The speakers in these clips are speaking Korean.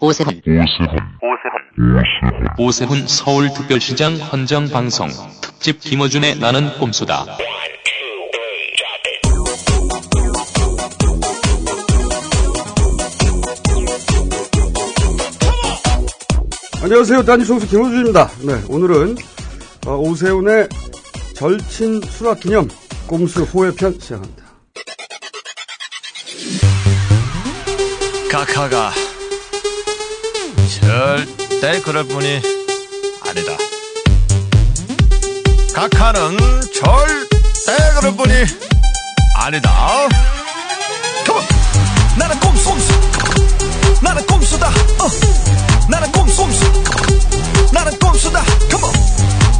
오세훈 오세훈 서울특별시장 헌정방송 특집 김어준의 나는 꼼수다. 안녕하세요. 단지총수 김호준입니다. 네, 오늘은 어, 오세훈의 절친 수락 기념 꼼수 호회편 시작합니다. 카카가 절대 그럴 뿐이 아니다. 카카는 절대 그럴 뿐이 아니다. 컴온! 나는 꼼수! 나는 꼼수다! 어! 나는 꼼수! 나는 꼼수다! 컴온!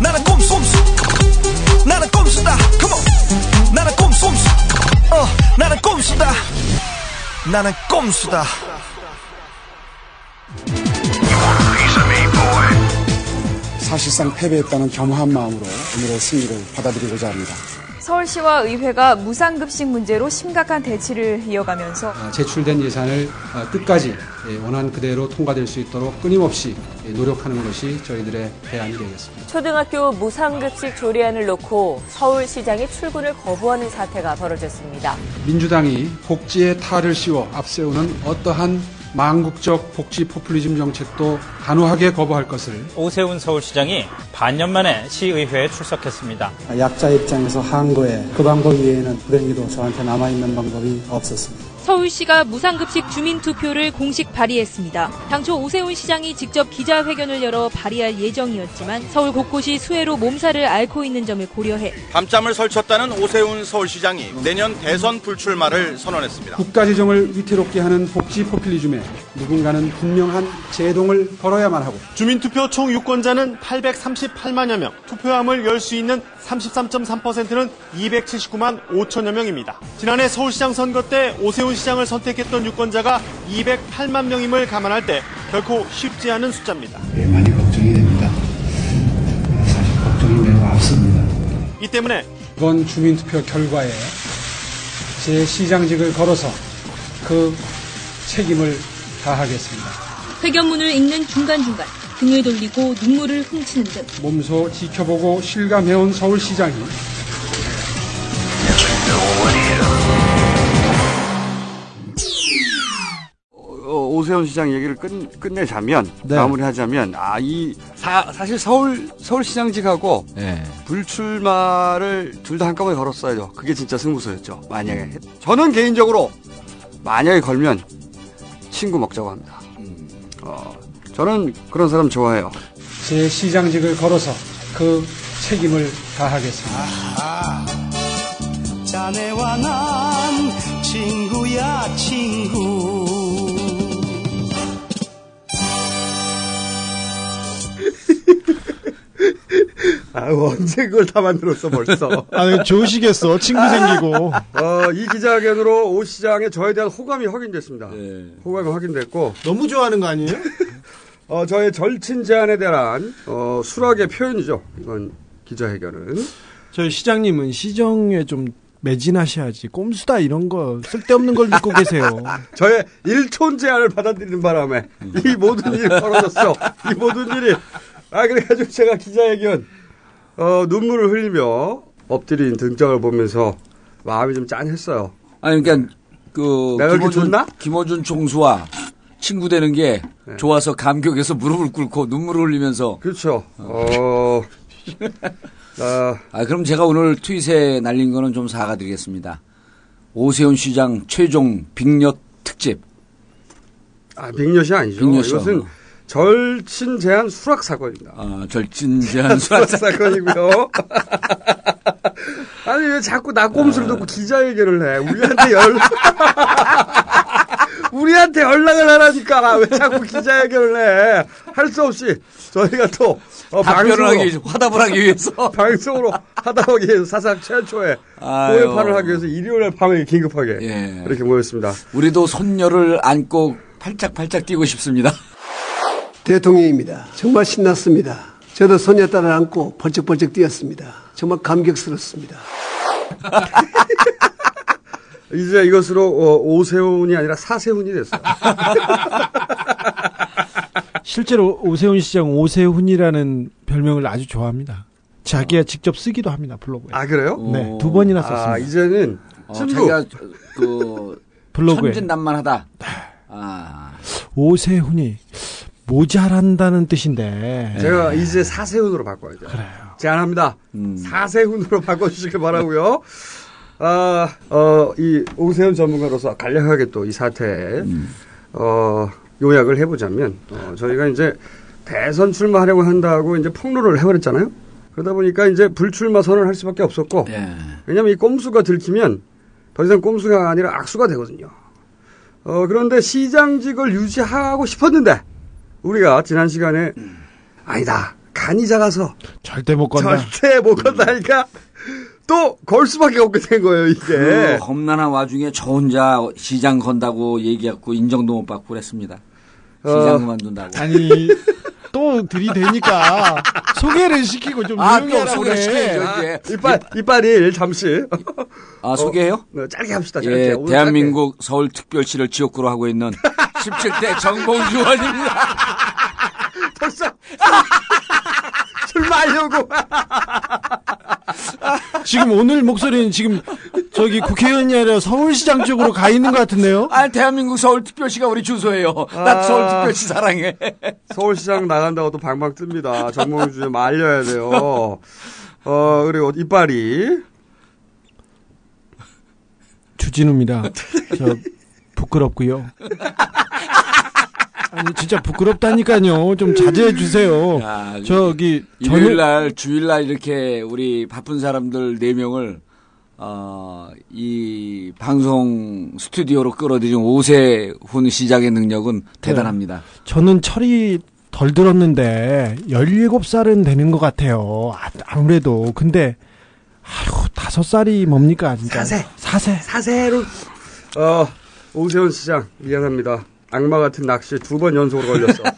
나는 꼼수! 나는 꼼수다! 컴온! 나는 꼼수! 어! 나는 꼼수다! 나는 꼼수다! 사실상 패배했다는 겸허한 마음으로 오늘의 승리를 받아들이고자 합니다. 서울시와 의회가 무상급식 문제로 심각한 대치를 이어가면서 아, 제출된 예산을 아, 끝까지 예, 원안 그대로 통과될 수 있도록 끊임없이 예, 노력하는 것이 저희들의 대안이 되겠습니다. 초등학교 무상급식 조례안을 놓고 서울시장이 출근을 거부하는 사태가 벌어졌습니다. 민주당이 복지에 탈을 씌워 앞세우는 어떠한 망국적 복지 포퓰리즘 정책도 단호하게 거부할 것을 오세훈 서울시장이 반년 만에 시의회에 출석했습니다. 약자 입장에서 한 거에 그 방법 이외에는 불행히도 저한테 남아있는 방법이 없었습니다. 서울시가 무상급식 주민투표를 공식 발의했습니다. 당초 오세훈 시장이 직접 기자회견을 열어 발의할 예정이었지만 서울 곳곳이 수해로 몸살을 앓고 있는 점을 고려해 밤잠을 설쳤다는 오세훈 서울시장이 내년 대선 불출마를 선언했습니다. 국가재정을 위태롭게 하는 복지 포퓰리즘에 누군가는 분명한 제동을 걸어야만 하고 주민투표 총 유권자는 838만여 명, 투표함을 열 수 있는 33.3%는 279만 5천여 명입니다. 지난해 서울시장 선거 때 오세훈 시장을 선택했던 유권자가 208만 명임을 감안할 때 결코 쉽지 않은 숫자입니다. 예, 많이 걱정이 됩니다. 사실 걱정이 매우 앞섭니다. 이 때문에 이번 주민투표 결과에 제 시장직을 걸어서 그 책임을 다하겠습니다. 회견문을 읽는 중간중간 등을 돌리고 눈물을 훔치는 등 몸소 지켜보고 실감해온 서울시장이 오세훈 시장 얘기를 끝, 끝내자면 네. 마무리하자면 아 이 사실 서울 서울시장직하고 네. 불출마를 둘 다 한꺼번에 걸었어야죠. 그게 진짜 승부수였죠. 만약에 했- 저는 개인적으로 만약에 걸면 친구 먹자고 합니다. 어, 저는 그런 사람 좋아해요. 제 시장직을 걸어서 그 책임을 다하겠습니다. 자네와 난 친구야 친구 아, 언제 그걸 다 만들었어, 벌써. 아, 좋으시겠어. 친구 생기고. 어, 이 기자회견으로 오 시장의 저에 대한 호감이 확인됐습니다. 호감이 확인됐고. 너무 좋아하는 거 아니에요? 어, 저의 절친 제안에 대한, 어, 수락의 표현이죠. 이건 기자회견은. 저희 시장님은 시정에 좀 매진하셔야지. 꼼수다 이런 거 쓸데없는 걸 믿고 계세요. 저의 일촌 제안을 받아들이는 바람에 이 모든 일이 벌어졌어. 이 모든 일이. 아, 그래가지고 제가 기자회견, 어, 눈물을 흘리며 엎드린 등장을 보면서 마음이 좀 짠했어요. 아니 그러니까 그 내가 김어준? 김어준 총수와 친구 되는 게 좋아서 감격해서 무릎을 꿇고 눈물을 흘리면서 그렇죠. 어. 아, 아, 그럼 제가 오늘 트윗에 날린 거는 좀 사과드리겠습니다. 오세훈 시장 최종 빅녀 특집. 아, 빅녀시 아니죠. 빅녀시. 이것은 절친 제한 수락 사건입니다. 아, 절친 제한 수락 사건이고요. 아니 왜 자꾸 나 꼼수를 듣고 기자회견을 해? 우리한테 연 우리한테 연락을 하라니까 왜 자꾸 기자회견을 해? 할 수 없이 저희가 또 어, 방송으로- 하기 위해서, 화답을 하기 위해서. 방송으로 보기 위해서 사상 최초의. 호회판을 하기 위해서 일요일 밤에 긴급하게 예. 이렇게 모였습니다. 우리도 손녀를 안고 팔짝팔짝 뛰고 싶습니다. 대통령입니다. 정말 신났습니다. 저도 소녀딸을 안고 번쩍번쩍 뛰었습니다. 정말 감격스럽습니다. 이제 이것으로 어, 오세훈이 아니라 사세훈이 됐어요. 실제로 오세훈 시장 오세훈이라는 별명을 아주 좋아합니다. 자기가 직접 쓰기도 합니다 블로그에. 아 그래요? 네, 두 번이나 썼습니다. 아 이제는 어. 자기가 그 블로그에. 천진난만하다. 아, 오세훈이 모자란다는 뜻인데. 제가 이제 사세훈으로 바꿔야 돼요. 그래요. 제안합니다. 음. 사세훈으로 바꿔주시길 바라고요. 아, 어, 이 오세훈 전문가로서 간략하게 또 이 사태에 어, 요약을 해보자면 어, 저희가 이제 대선 출마하려고 한다고 이제 폭로를 해버렸잖아요. 그러다 보니까 이제 불출마 선언을 할 수밖에 없었고 예. 왜냐하면 이 꼼수가 들키면 더 이상 꼼수가 아니라 악수가 되거든요. 어, 그런데 시장직을 유지하고 싶었는데 우리가 지난 시간에 아니다 간이 작아서 절대 못 건다. 절대 못 건다니까 또걸 수밖에 없게 된 거예요 이게. 그 험난한 와중에 저 혼자 시장 건다고 얘기했고 인정도 못 받고 그랬습니다. 시장 어, 그만둔다고. 아니 또 들이대니까 소개를 시키고 좀 아, 조용히 또 하라고 소개. 시켜야죠, 아, 이제. 이빨 이빨일 잠시. 아, 소개해요? 네, 짧게 합시다. 짧게. 예, 대한민국 서울특별시를 지역구로 하고 있는 17대 정봉주 의원입니다. 짧게. 벌써 출마하려고. 지금 오늘 목소리는 지금 저기 국회의원이 아니라 서울시장 쪽으로 가 있는 것 같은데요? 아, 대한민국 서울특별시가 우리 주소예요. 나 아. 서울특별시 사랑해. 서울시장 나간다고 또 방방 뜹니다. 정몽주 좀 알려야 돼요. 어 그리고 이빨이 주진우입니다. 저 부끄럽고요. 아니 진짜 부끄럽다니까요. 좀 자제해 주세요. 야, 저기 일요일 날, 주일 날 이렇게 우리 바쁜 사람들 4명을 어, 이 방송 스튜디오로 끌어들인 오세훈 시장의 능력은 대단합니다. 저는 철이 덜 들었는데 17살은 되는 것 같아요. 아, 아무래도 근데 아휴 다섯 살이 뭡니까 진짜 사세. 사세 사세로 어 오세훈 시장 미안합니다. 악마 같은 낚시 두 번 연속으로 걸렸어.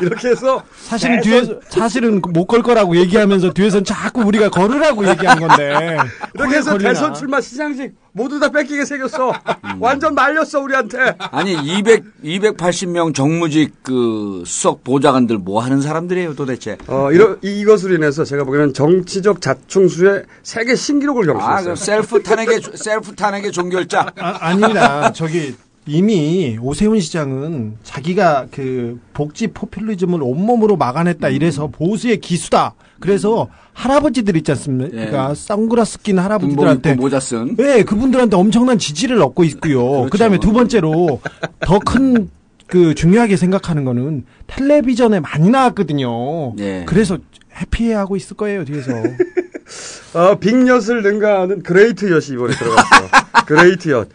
이렇게 해서 사실은 뒤에서 사실은 못 걸 거라고 얘기하면서 뒤에선 자꾸 우리가 걸으라고 얘기한 건데 이렇게 해서 걸리나. 대선 출마 시장직 모두 다 뺏기게 생겼어. 완전 말렸어 우리한테. 아니 200 280명 정무직 그 수석 보좌관들 뭐 하는 사람들이에요 도대체? 어 이러 이- 이것으로 인해서 제가 보기에는 정치적 자충수의 세계 신기록을 아, 경신했어요. 그 셀프 탄핵의 셀프 탄핵의 종결자. 아, 아닙니다. 저기 이미 오세훈 시장은 자기가 그 복지 포퓰리즘을 온몸으로 막아냈다 이래서 보수의 기수다. 그래서 할아버지들 있지 않습니까? 예. 선글라스 낀 할아버지들한테 모자 쓴. 네, 그분들한테 엄청난 지지를 얻고 있고요. 그렇죠. 그 다음에 두 번째로 더 큰 그 중요하게 생각하는 거는 텔레비전에 많이 나왔거든요. 예. 그래서 happy해하고 있을 거예요 뒤에서. 어, 빅엿을 능가하는 great 엿이 이번에 들어갔어요. great 엿.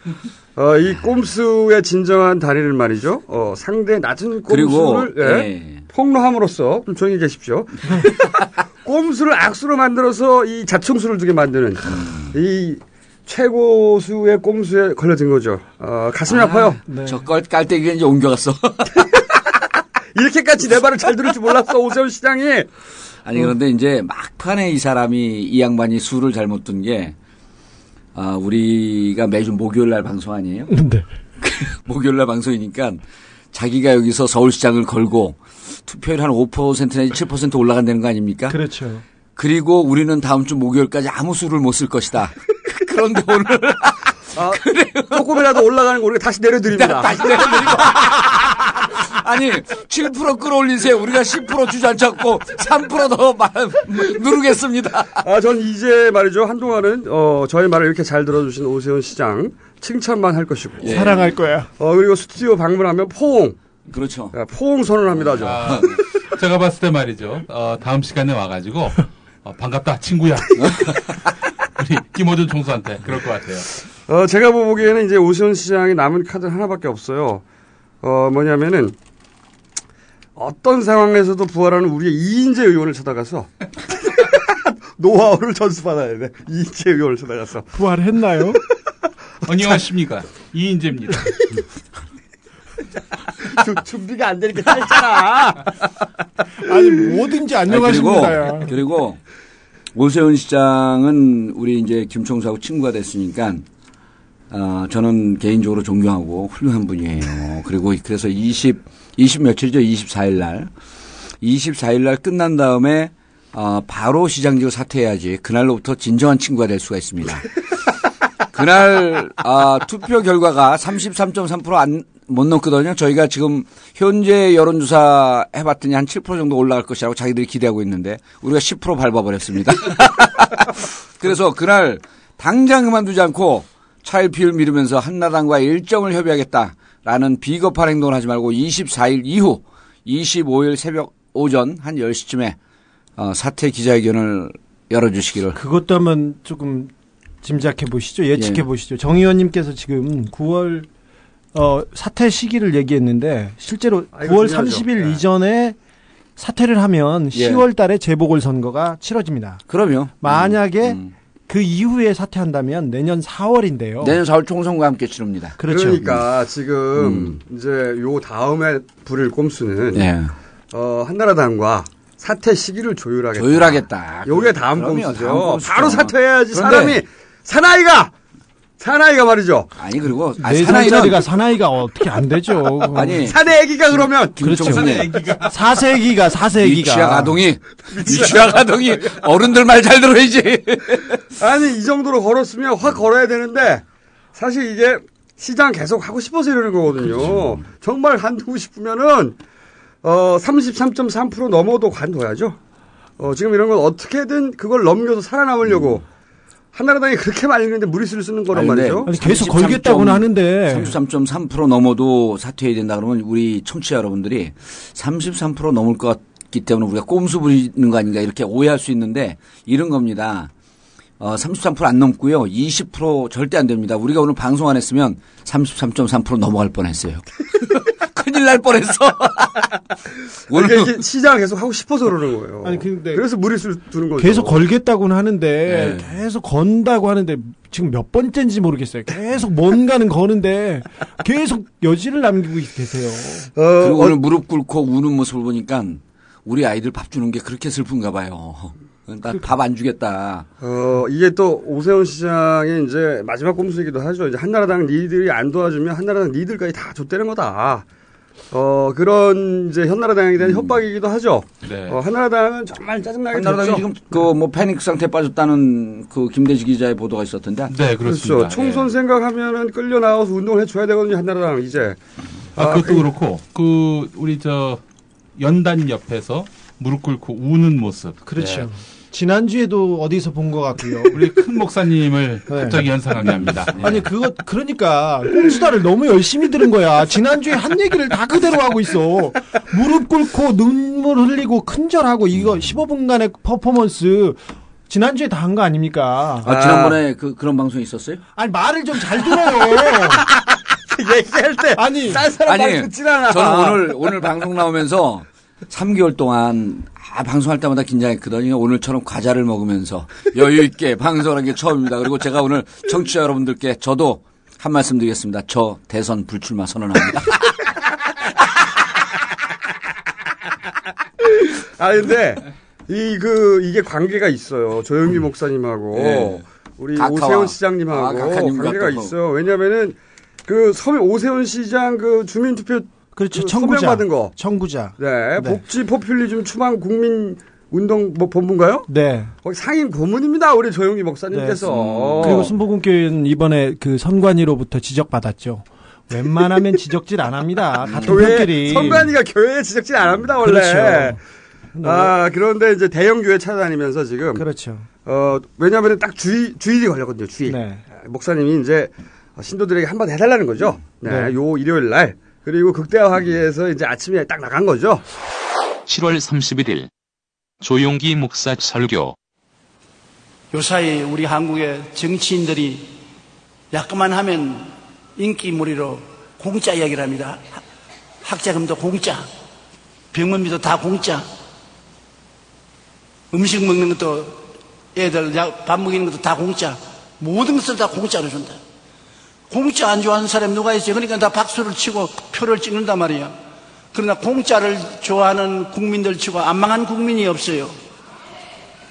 어, 이 꼼수의 진정한 단위를 말이죠. 어, 상대 낮은 그리고 꼼수를 예, 예. 폭로함으로써 좀 조용히 계십시오. 꼼수를 악수로 만들어서 이 자충수를 두게 만드는 이 최고수의 꼼수에 걸려든 거죠. 어, 가슴이 아, 파요 네. 저걸 깔때기가 이제 옮겨갔어. 이렇게까지 내 말을 잘 들을 줄 몰랐어 오세훈 시장이. 아니 그런데 이제 막판에 이 사람이 이 양반이 수를 잘못 둔 게 아, 우리가 매주 목요일 날 방송 아니에요? 네. 목요일 날 방송이니까 자기가 여기서 서울시장을 걸고 투표율 한 5% 내지 7% 올라간다는 거 아닙니까? 그렇죠. 그리고 우리는 다음 주 목요일까지 아무 수를 못 쓸 것이다. 그런데 오늘 아, 조금이라도 올라가는 거 우리가 다시 내려드립니다. 다시 내려드리고 아니 7% 끌어올리세요. 우리가 10% 주저앉혔고 3%더 누르겠습니다. 아, 전 이제 말이죠. 한동안은, 어, 저희 말을 이렇게 잘 들어주신 오세훈 시장 칭찬만 할 것이고. 예. 사랑할 거야. 어, 그리고 스튜디오 방문하면 포옹. 그렇죠. 야, 포옹 선언합니다, 저. 아, 제가 봤을 때 말이죠. 어, 다음 시간에 와가지고 어, 반갑다 친구야. 우리 김호준 총수한테 그럴 것 같아요. 어, 제가 보기에는 이제 오세훈 시장이 남은 카드 하나밖에 없어요. 어, 뭐냐면은, 어떤 상황에서도 부활하는 우리의 이인재 의원을 찾아가서, 노하우를 전수받아야 돼. 이인재 의원을 찾아가서. 부활했나요? 안녕하십니까 이인재입니다. 주- 준비가 안 되니까 짧잖아. 아니 뭐든지 안녕하십니다야. 그리고, 그리고 오세훈 시장은 우리 이제 김총수하고 친구가 됐으니까 어, 저는 개인적으로 존경하고 훌륭한 분이에요. 그리고 그래서 20 20 며칠이죠. 24일 날. 24일 날 끝난 다음에 어, 바로 시장직을 사퇴해야지 그날로부터 진정한 친구가 될 수가 있습니다. 그날 아, 투표 결과가 33.3%안 못 넘거든요. 저희가 지금 현재 여론조사 해봤더니 한 7% 정도 올라갈 것이라고 자기들이 기대하고 있는데 우리가 10% 밟아버렸습니다. 그래서 그날 당장 그만두지 않고 차일피일 미루면서 한나라당과 일정을 협의하겠다 라는 비겁한 행동을 하지 말고 24일 이후 25일 새벽 오전 한 10시쯤에 어, 사퇴 기자회견을 열어주시기를. 그것도 한번 조금 짐작해 보시죠. 예측해 예. 보시죠. 정 의원님께서 지금 9월 어, 사퇴 시기를 얘기했는데 실제로 아, 이거 9월 중요하죠. 30일 예. 이전에 사퇴를 하면 예. 10월 달에 재보궐 선거가 치러집니다. 그럼요. 만약에 그 이후에 사퇴한다면 내년 4월인데요. 내년 4월 총선과 함께 치릅니다. 그렇죠. 그러니까 지금 이제 요 다음에 부를 꼼수는 예. 어, 한나라당과 사퇴 시기를 조율하겠다. 조율하겠다. 요게 다음 그럼요, 꼼수죠. 다음. 바로 사퇴해야지 그런데- 사람이 사나이가 사나이가 말이죠. 아니 그리고 아, 네 살짜리가 사나이가 어떻게 안 되죠. 아니, 사내 애기가 그러면 그렇죠. 김종선이 사세기가 사세기가 유치학 아동이 유치학 아동이 어른들 말 잘 들어야지. 아니 이 정도로 걸었으면 확 걸어야 되는데 사실 이게 시장 계속 하고 싶어서 이러는 거거든요. 그렇죠. 정말 관두고 싶으면은 어 33.3% 넘어도 관둬야죠. 어 지금 이런 건 어떻게든 그걸 넘겨서 살아남으려고 한나라당이 그렇게 많이 했는데 무리수를 쓰는 거란 말이죠. 아니, 계속 걸겠다고는 하는데 33.3% 넘어도 사퇴해야 된다 그러면 우리 청취자 여러분들이 33% 넘을 것 같기 때문에 우리가 꼼수 부리는 거 아닌가 이렇게 오해할 수 있는데 이런 겁니다. 어, 33%안 넘고요. 20% 절대 안 됩니다. 우리가 오늘 방송 안 했으면 33.3% 넘어갈 뻔했어요. 큰일 날 뻔했어. 오늘 이렇게 시장을 계속 하고 싶어서 그러는 거예요. 아니 근데 그래서 무리수를 두는 거죠. 계속 걸겠다고는 하는데 네. 계속 건다고 하는데 지금 몇 번째인지 모르겠어요. 계속 뭔가는 거는데 계속 여지를 남기고 계세요. 어, 그리고 오늘 무릎 꿇고 우는 모습을 보니까 우리 아이들 밥 주는 게 그렇게 슬픈가 봐요. 나 밥 안 주겠다. 어, 이게 또 오세훈 시장의 이제 마지막 꼼수이기도 하죠. 이제 한나라당 니들이 안 도와주면 한나라당 니들까지 다 줬다는 거다. 어, 그런 이제 현나라당에 대한 협박이기도 하죠. 네. 어, 한나라당은 정말 짜증나게 한나라당이 됐죠. 지금 그 뭐 패닉 상태에 빠졌다는 그 김대지 기자의 보도가 있었던데. 네, 그렇죠. 총선 생각하면은 끌려 나와서 운동을 해줘야 되거든요. 한나라당 이제. 아, 그것도 그렇고 그 우리 저 연단 옆에서 무릎 꿇고 우는 모습. 그렇죠. 네. 지난주에도 어디서 본 것 같고요. 우리 큰 목사님을 갑자기 연상하게 합니다. 예. 아니 그거 그러니까 꼼수다를 너무 열심히 들은 거야. 지난주에 한 얘기를 다 그대로 하고 있어. 무릎 꿇고 눈물 흘리고 큰절하고 이거 15분간의 퍼포먼스 지난주에 다 한 거 아닙니까? 아, 지난번에 그 그런 방송이 있었어요? 아니 말을 좀 잘 들어요. 얘기할 때 아니 딴 사람 말 아니, 듣질 않아. 저는 오늘 오늘 방송 나오면서 3개월 동안 아, 방송할 때마다 긴장했거든요. 오늘처럼 과자를 먹으면서 여유 있게 방송을 한게 처음입니다. 그리고 제가 오늘 청취자 여러분들께 저도 한 말씀 드리겠습니다. 저 대선 불출마 선언합니다. 아 근데 이 그 이게 관계가 있어요. 조영기 목사님하고 네. 우리 각하와. 오세훈 시장님하고 아, 관계가. 있어요. 왜냐면은 그 서면 오세훈 시장 그 주민투표 그렇죠. 그 청구자 받은 거. 청구자. 네, 네. 복지 포퓰리즘 추방 국민 운동 뭐 본부인가요? 네. 거기 상임 고문입니다. 우리 조영기 목사님께서. 네. 그리고 순복음교회는 이번에 그 선관위로부터 지적받았죠. 웬만하면 지적질 안 합니다. 같은 교회. 선관위가 교회에 지적질 안 합니다 원래. 그렇죠. 아 그런데 이제 대형 교회 찾아다니면서 지금 그렇죠. 어 왜냐하면 딱 주의 주일이 걸렸거든요 주일. 네. 아, 목사님이 이제 신도들에게 한번 해달라는 거죠. 네, 네. 요 일요일 날 그리고 극대화하기 위해서 이제 아침에 딱 나간 거죠. 7월 31일 조용기 목사 설교 요사이 우리 한국의 정치인들이 약간만 하면 인기몰이로 공짜 이야기를 합니다. 학- 학자금도 공짜, 병원비도 다 공짜, 음식 먹는 것도 애들 약- 밥 먹이는 것도 다 공짜, 모든 것을 다 공짜로 준다. 공짜 안 좋아하는 사람이 누가 있어요? 그러니까 다 박수를 치고 표를 찍는단 말이야. 그러나 공짜를 좋아하는 국민들 치고 안 망한 국민이 없어요.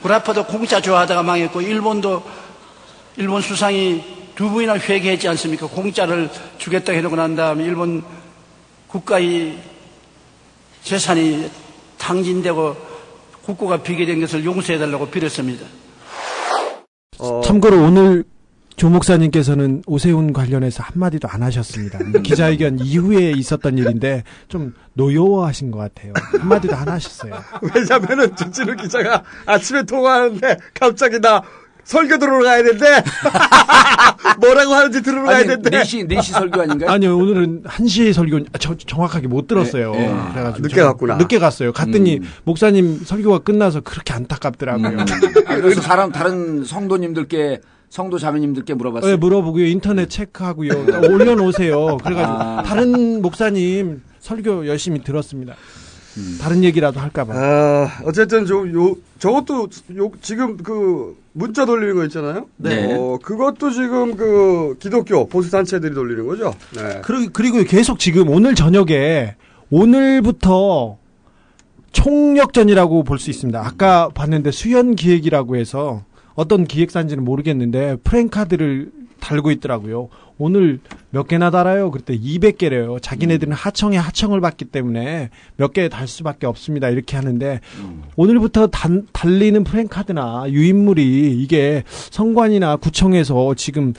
구라파도 공짜 좋아하다가 망했고 일본도 일본 수상이 두 번이나 회개했지 않습니까? 공짜를 주겠다 해놓고 난 다음에 일본 국가의 재산이 탕진되고 국고가 비게 된 것을 용서해달라고 빌었습니다. 참고로 오늘 조 목사님께서는 오세훈 관련해서 한마디도 안 하셨습니다. 기자회견 이후에 있었던 일인데 좀 노여워하신 것 같아요. 한마디도 안 하셨어요. 왜냐면은 주진우 기자가 아침에 통화하는데 갑자기 나 설교 들으러 가야 된대. 뭐라고 하는지 들으러 가야 된대. 4시, 4시 설교 아닌가요? 아니요, 오늘은 1시에 설교, 아, 저, 정확하게 못 들었어요. 네, 네. 그래가지고 늦게 제가 갔구나. 늦게 갔어요. 갔더니 음. 목사님 설교가 끝나서 그렇게 안타깝더라고요. 아, 그래서 사람, 다른 성도님들께, 성도 자매님들께 물어봤어요. 네, 물어보고요. 인터넷 체크하고요. 올려놓으세요. 그래가지고 아. 다른 목사님 설교 열심히 들었습니다. 음. 다른 얘기라도 할까봐. 아, 어쨌든 저, 요, 저것도 요, 지금 그 문자 돌리는 거 있잖아요. 네. 어, 그것도 지금 그 기독교 보수 단체들이 돌리는 거죠. 네. 그리고, 그리고 계속 지금 오늘 저녁에 오늘부터 총력전이라고 볼 수 있습니다. 아까 봤는데 수연 기획이라고 해서 어떤 기획사인지는 모르겠는데 프랭카드를 달고 있더라고요. 오늘 몇 개나 달아요? 그때 200개래요. 자기네들은 하청에 하청을 받기 때문에 몇 개 달 수밖에 없습니다. 이렇게 하는데 오늘부터 단, 달리는 프랭카드나 유인물이 이게 성관이나 구청에서 지금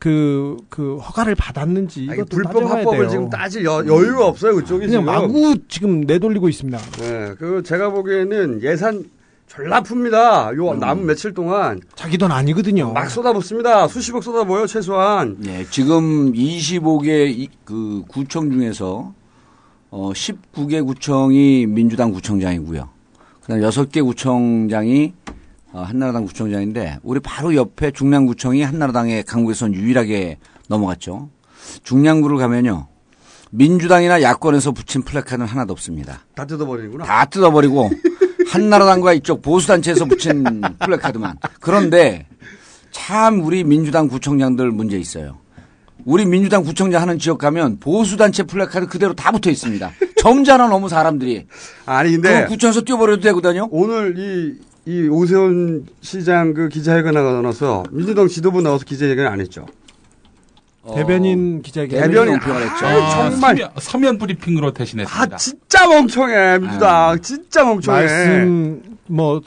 그, 그 허가를 받았는지 이것도 불법 합법을 돼요. 지금 따질 여, 여유가 없어요. 그쪽이 그냥 지금. 마구 지금 내돌리고 있습니다. 네, 그 제가 보기에는 예산 졸라 풉니다. 요 남은 며칠 동안 자기 돈 아니거든요. 막 쏟아붓습니다. 수십억 쏟아부어요 최소한. 네, 지금 25개 이- 그 구청 중에서 어 19개 구청이 민주당 구청장이고요. 그다음 6개 구청장이 어, 한나라당 구청장인데 우리 바로 옆에 중량구청이 한나라당의 강국에선 유일하게 넘어갔죠. 중량구를 가면요. 민주당이나 야권에서 붙인 플래카드는 하나도 없습니다. 다 뜯어버리는구나. 다 뜯어버리고 한나라당과 이쪽 보수단체에서 붙인 플래카드만. 그런데 참 우리 민주당 구청장들 문제 있어요. 우리 민주당 구청장 하는 지역 가면 보수단체 플래카드 그대로 다 붙어 있습니다. 점잖아 너무 사람들이. 아니 근데 그 구청에서 떼어버려도 되거든요. 오늘 이, 이 오세훈 시장 그 기자회견 나서 민주당 지도부 나와서 기자회견 안 했죠. 대변인 기자회견. 대변인 표현을 했죠. 아, 정말 서면, 서면 브리핑으로 대신했습니다. 아 진짜 멍청해 민주당 진짜 멍청해. 말씀 뭐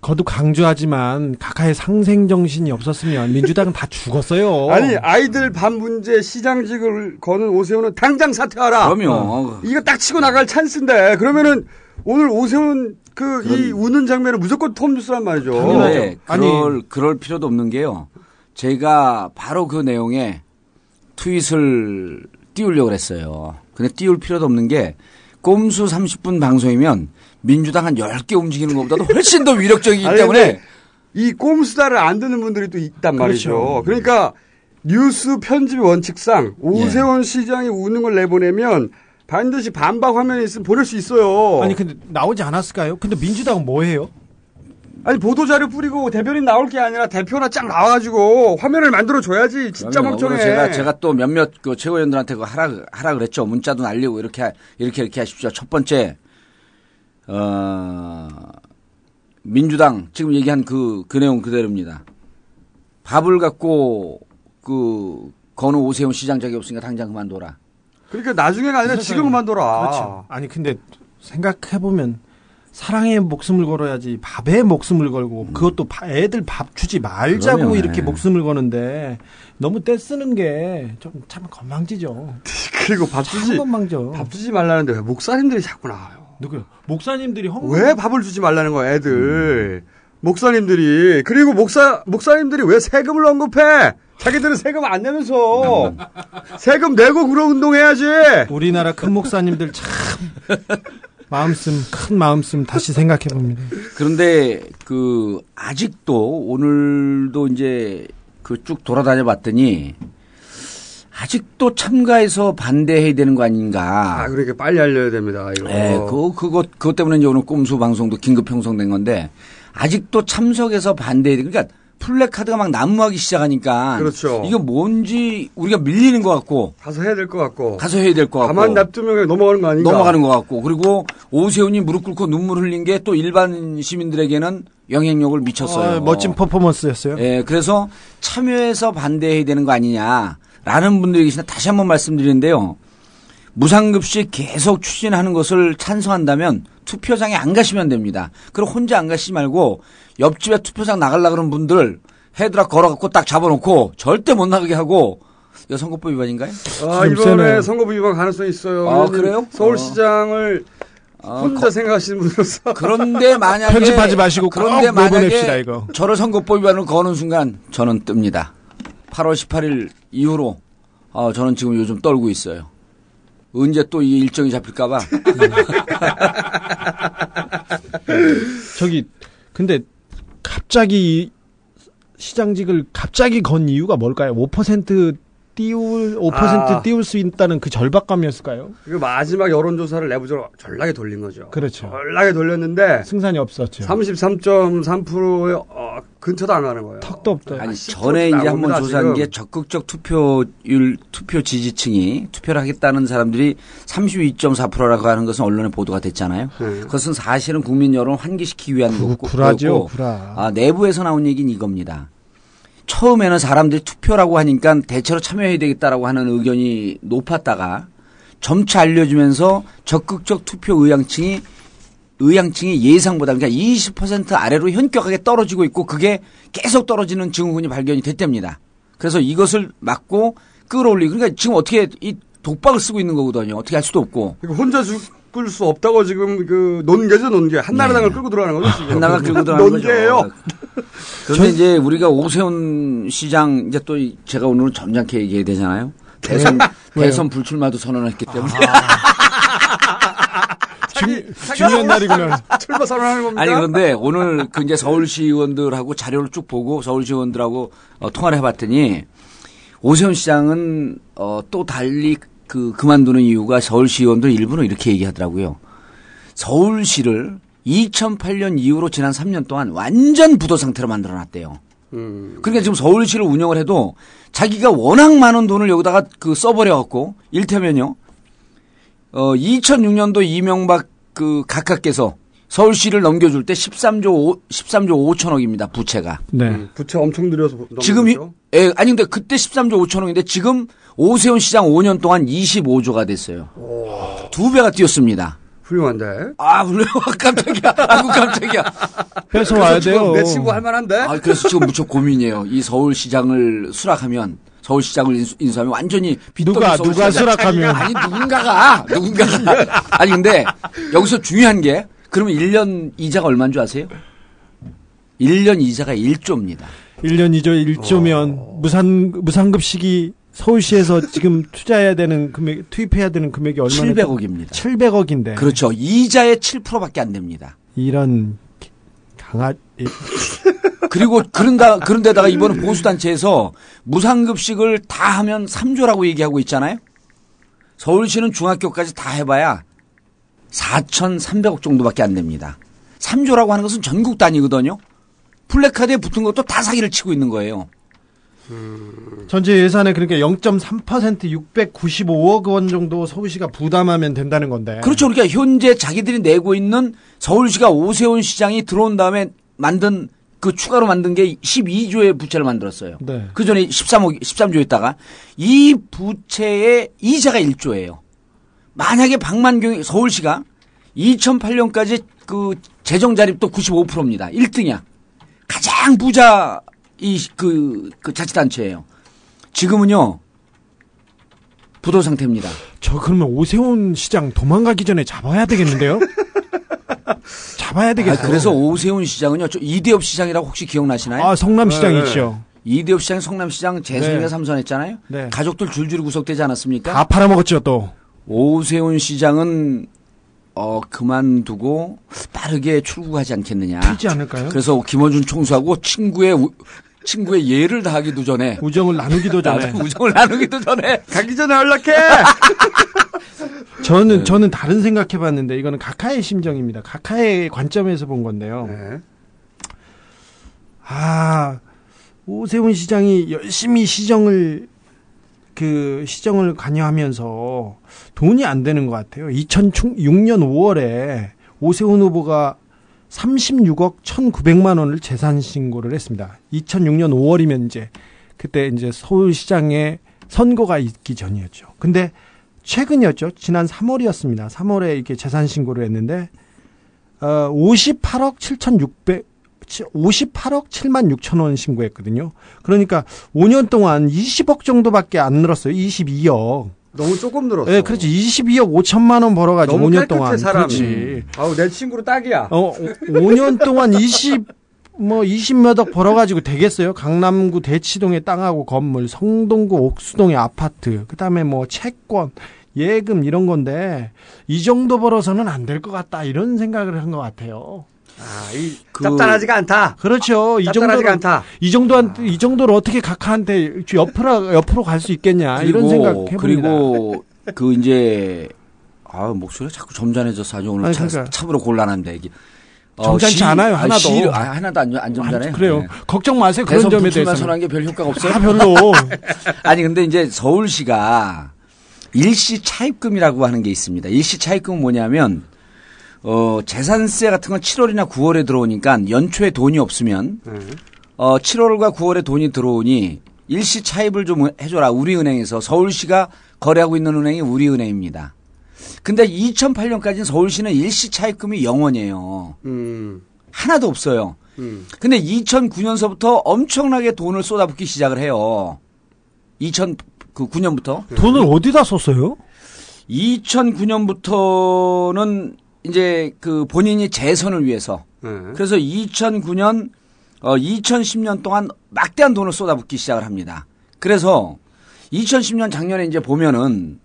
거듭 강조하지만 각하의 상생 정신이 없었으면 민주당은 다 죽었어요. 아니 아이들 밥 문제 시장직을 거는 오세훈은 당장 사퇴하라. 그럼요. 이거 딱 치고 나갈 찬스인데 그러면은 오늘 오세훈 그 이 우는 장면은 무조건 톱뉴스란 말이죠. 그런데 그럴, 그럴 필요도 없는 게요. 제가 바로 그 내용에 트윗을 띄우려고 했어요. 근데 띄울 필요도 없는 게 꼼수 30분 방송이면 민주당 한 10개 움직이는 것보다도 훨씬 더 위력적이기 아니, 때문에 이 꼼수다를 안 듣는 분들이 또 있단 말이죠. 그렇죠. 그러니까 뉴스 편집 원칙상 오세훈 시장이 우는 걸 내보내면 반드시 반박 화면이 있으면 보낼 수 있어요. 아니 근데 나오지 않았을까요? 근데 민주당은 뭐 해요? 아니 보도 자료 뿌리고 대변인 나올 게 아니라 대표나 쫙 나와가지고 화면을 만들어 줘야지 진짜. 멍청해. 제가 제가 또 몇몇 그 최고위원들한테 그 하라 하라 그랬죠. 문자도 날리고 이렇게 하- 이렇게 이렇게 하십시오. 첫 번째 어 민주당 지금 얘기한 그그 내용 그대로입니다. 밥을 갖고 그 건우 오세훈 시장 적이 없으니까 당장 그만둬라. 그러니까 나중에가 아니라 지금 그만둬라. 그렇죠. 아니 근데 생각해 보면 사랑의 목숨을 걸어야지 밥에 목숨을 걸고 그것도 바- 애들 밥 주지 말자고 그럼요. 이렇게 네. 목숨을 거는데 너무 떼쓰는 게 좀 참 건방지죠. 그리고 밥참 주지 건방져. 밥 주지 말라는데 왜 목사님들이 자꾸 나와요? 누구요? 목사님들이 헌금 왜 밥을 주지 말라는 거야, 애들. 목사님들이. 그리고 목사, 목사님들이 왜 세금을 언급해? 자기들은 세금 안 내면서. 세금 내고 그런 운동해야지. 우리나라 큰 목사님들 참 마음씀 큰 마음씀 다시 생각해 봅니다. 그런데 그 아직도 오늘도 이제 그 쭉 돌아다녀 봤더니 아직도 참가해서 반대해야 되는 거 아닌가. 아, 그러니까 빨리 알려야 됩니다, 이거. 예, 그, 그것, 그것 때문에 이제 오늘 꼼수 방송도 긴급 형성된 건데, 아직도 참석해서 반대해야 돼. 그러니까 플래카드가 막 난무하기 시작하니까. 그렇죠. 이게 뭔지 우리가 밀리는 것 같고, 가서 해야 될 것 같고. 가서 해야 될 것 같고. 가만 그냥 넘어가는 거 아닌가? 넘어가는 것 같고. 그리고 오세훈이 무릎 꿇고 눈물 흘린 게 또 일반 시민들에게는 영향력을 미쳤어요. 어, 멋진 퍼포먼스였어요. 예, 그래서 참여해서 반대해야 되는 거 아니냐라는 분들이 계신데 다시 한번 말씀드리는데요. 무상급식 계속 추진하는 것을 찬성한다면 투표장에 안 가시면 됩니다. 그럼 혼자 안 가시지 말고 옆집에 투표장 나가려 그러는 분들 헤드락 걸어갖고 딱 잡아놓고 절대 못 나가게 하고 이거 선거법 위반인가요? 아, 이번에 선거부 위반 가능성이 있어요. 아, 그래요? 서울시장을 어, 혼자 거- 생각하시는 분으로서. 그런데 만약에 편집하지 마시고 그런데 꼭 만약에 내보냅시다, 이거. 저를 선거법 위반을 거는 순간 저는 뜹니다. 8월 18일 이후로 어, 저는 지금 요즘 떨고 있어요. 언제 또 이 일정이 잡힐까봐. 저기 근데 갑자기 이 시장직을 갑자기 건 이유가 뭘까요? 5% 띄울 5% 아. 띄울 수 있다는 그 절박감이었을까요? 그 마지막 여론조사를 내부적으로 전락에 돌린 거죠. 그렇죠. 전락에 돌렸는데 승산이 없었죠. 33.3%의 어, 근처도 안 가는 거예요. 턱도 없다. 아니 십 전에 이제 나옵니다, 한번 조사한 지금. 게 적극적 투표율 투표 지지층이 투표를 하겠다는 사람들이 32.4%라고 하는 것은 언론에 보도가 됐잖아요. 네. 그것은 사실은 국민 여론 을 환기시키기 위한 거고 구라죠, 구라. 아, 내부에서 나온 얘기는 이겁니다. 처음에는 사람들이 투표라고 하니까 대체로 참여해야 되겠다라고 하는 의견이 높았다가 점차 알려주면서 적극적 투표 의향층이 의향층이 예상보다 그러니까 20% 아래로 현격하게 떨어지고 있고 그게 계속 떨어지는 증후군이 발견이 됐답니다. 그래서 이것을 막고 끌어올리고 그러니까 지금 어떻게 이 독박을 쓰고 있는 거거든요. 어떻게 할 수도 없고. 이거 혼자 죽 을수 없다고 지금 그 논개죠, 논개. 한나라당을 끌고 들어가는 거죠, 지금. 네. 한나라를 끌고 들어가는 거죠. 논개예요. 그런데 이제 우리가 오세훈 시장 이제 또 이- 제가 오늘은 점잖게 얘기해야 되잖아요. 대선 왜요? 대선 불출마도 선언했기 때문에 중, 중요한 날이구나. 출마 선언하는 겁니까? 아니 그런데 오늘 그 이제 서울시 의원들하고 자료를 쭉 보고 서울시 의원들하고 어, 통화를 해봤더니 오세훈 시장은 어, 또 달리 그 그만두는 이유가 서울시 의원들 일부는 이렇게 얘기하더라고요. 서울시를 2008년 이후로 지난 3년 동안 완전 부도 상태로 만들어 놨대요. 음. 그러니까 지금 서울시를 운영을 해도 자기가 워낙 많은 돈을 여기다가 그 써버려 갖고 일테면요. 어 2006년도 이명박 그 각하께서 서울시를 넘겨줄 때 13조 5, 13조 5천억입니다 부채가. 네. 음, 부채 엄청 들여서 지금 이? 예, 아니 근데 그때 13조 5천억인데 지금 오세훈 시장 5년 동안 25조가 됐어요. 두 배가 뛰었습니다. 훌륭한데. 아, 물론 깜짝이야. 아구 깜짝이야. 그래서 지금 돼요. 내 친구 할 만한데? 아, 그래서 지금 무척 고민이에요. 이 서울시장을 수락하면 서울시장을 인수, 인수하면 완전히 누가, 누가. 수락하면. 아니 누군가가 누군가가 아니 근데 여기서 중요한 게 그러면 1년 이자가 얼마인 줄 아세요? 1년 이자가 1조입니다. 1년 2조 1조면 무상 무상급식이 서울시에서 지금 투자해야 되는 금액 투입해야 되는 금액이 얼마나 700억입니다. 700억인데. 그렇죠. 이자의 7%밖에 안 됩니다. 이런 강아 이- 그리고 그런가 그런데다가 이번에 보수 단체에서 무상급식을 다 하면 3조라고 얘기하고 있잖아요. 서울시는 중학교까지 다 해봐야 4,300억 정도밖에 안 됩니다. 3조라고 하는 것은 전국 단위거든요. 플래카드에 붙은 것도 다 사기를 치고 있는 거예요. 전체 예산의 그러니까 0.3% 695억 원 정도 서울시가 부담하면 된다는 건데. 그렇죠. 그러니까 현재 자기들이 내고 있는 서울시가 오세훈 시장이 들어온 다음에 만든 그 추가로 만든 게 12조의 부채를 만들었어요. 네. 그 전에 13억, 13조였다가 이 부채의 이자가 1조예요. 만약에 박만경이 서울시가 2008년까지 그 재정 자립도 95%입니다. 1등이야. 가장 부자 이그 그 자치단체예요. 지금은요 부도 상태입니다. 저 그러면 오세훈 시장 도망가기 전에 잡아야 되겠는데요? 잡아야 아, 되겠어요. 그래서 오세훈 시장은요 저 이대엽 시장이라고 혹시 기억나시나요? 아, 성남 시장 있죠. 이대엽 시장 성남 시장 재선이가 네. 삼선했잖아요. 네. 가족들 줄줄이 구속되지 않았습니까? 다 팔아먹었죠 또. 오세훈 시장은 어 그만두고 빠르게 출국하지 않겠느냐. 튀지 않을까요? 그래서 김어준 총수하고 친구의 우- 친구의 예를 다하기도 전에 우정을 나누기도 전에. 우정을 나누기도 전에 가기 전에 연락해. 저는 네. 저는 다른 생각해봤는데 이거는 각하의 심정입니다. 각하의 관점에서 본 건데요. 네. 아 오세훈 시장이 열심히 시정을 그 시정을 관여하면서 돈이 안 되는 것 같아요. 2006년 5월에 오세훈 후보가 36억 1,900만 원을 재산 신고를 했습니다. 2006년 5월이면 이제 그때 이제 서울시장에 선거가 있기 전이었죠. 근데 최근이었죠. 지난 3월이었습니다. 3월에 이렇게 재산 신고를 했는데 어 58억 7,600 58억 7만 6천 원 신고했거든요. 그러니까 5년 동안 20억 정도밖에 안 늘었어요. 22억. 너무 조금 늘었어. 네, 그렇지. 22억 5천만 원 벌어가지고 너무 5년 깨끗해, 동안. 사람이. 그렇지. 아우 내 친구로 딱이야. 어, 5년 동안 20, 뭐 20몇억 벌어가지고 되겠어요? 강남구 대치동의 땅하고 건물, 성동구 옥수동의 아파트, 그 다음에 뭐 채권, 예금 이런 건데, 이 정도 벌어서는 안 될 것 같다, 이런 생각을 한 것 같아요. 아, 이 짭짤하지가 않다. 그렇죠. 이 정도로 않다. 이 정도 이 정도로 어떻게 각하한테 옆으로 옆으로 갈 수 있겠냐 이런 생각 해봅니다. 그리고 그 이제 아 목소리가 자꾸 점잖해져서 아주 오늘 아니, 참, 그러니까. 참으로 곤란한데 이게 어, 점잖지 시- 않아요, 아, 하나도. 시- 아, 하나도 안, 안 점잖아요. 아, 그래요. 네. 걱정 마세요. 그런 대선 점에 불출마 대해서는. 선언한 게 별 효과가 없어요. 아, 별로. 아니 근데 이제 서울시가 일시 차입금이라고 하는 게 있습니다. 일시 차입금은 뭐냐면 어 재산세 같은 건 7월이나 9월에 들어오니까 연초에 돈이 없으면 어 7월과 9월에 돈이 들어오니 일시 차입을 좀 해줘라. 우리은행에서 서울시가 거래하고 있는 은행이 우리은행입니다. 근데 2008년까지는 서울시는 일시 차입금이 0원이에요. 음. 하나도 없어요. 음. 근데 2009년서부터 엄청나게 돈을 쏟아붓기 시작을 해요. 2009년부터. 돈을 어디다 썼어요? 2009년부터는 이제 그 본인이 재선을 위해서. 네. 그래서 2009년, 어, 2010년 동안 막대한 돈을 쏟아붓기 시작을 합니다. 그래서 2010년 작년에 이제 보면은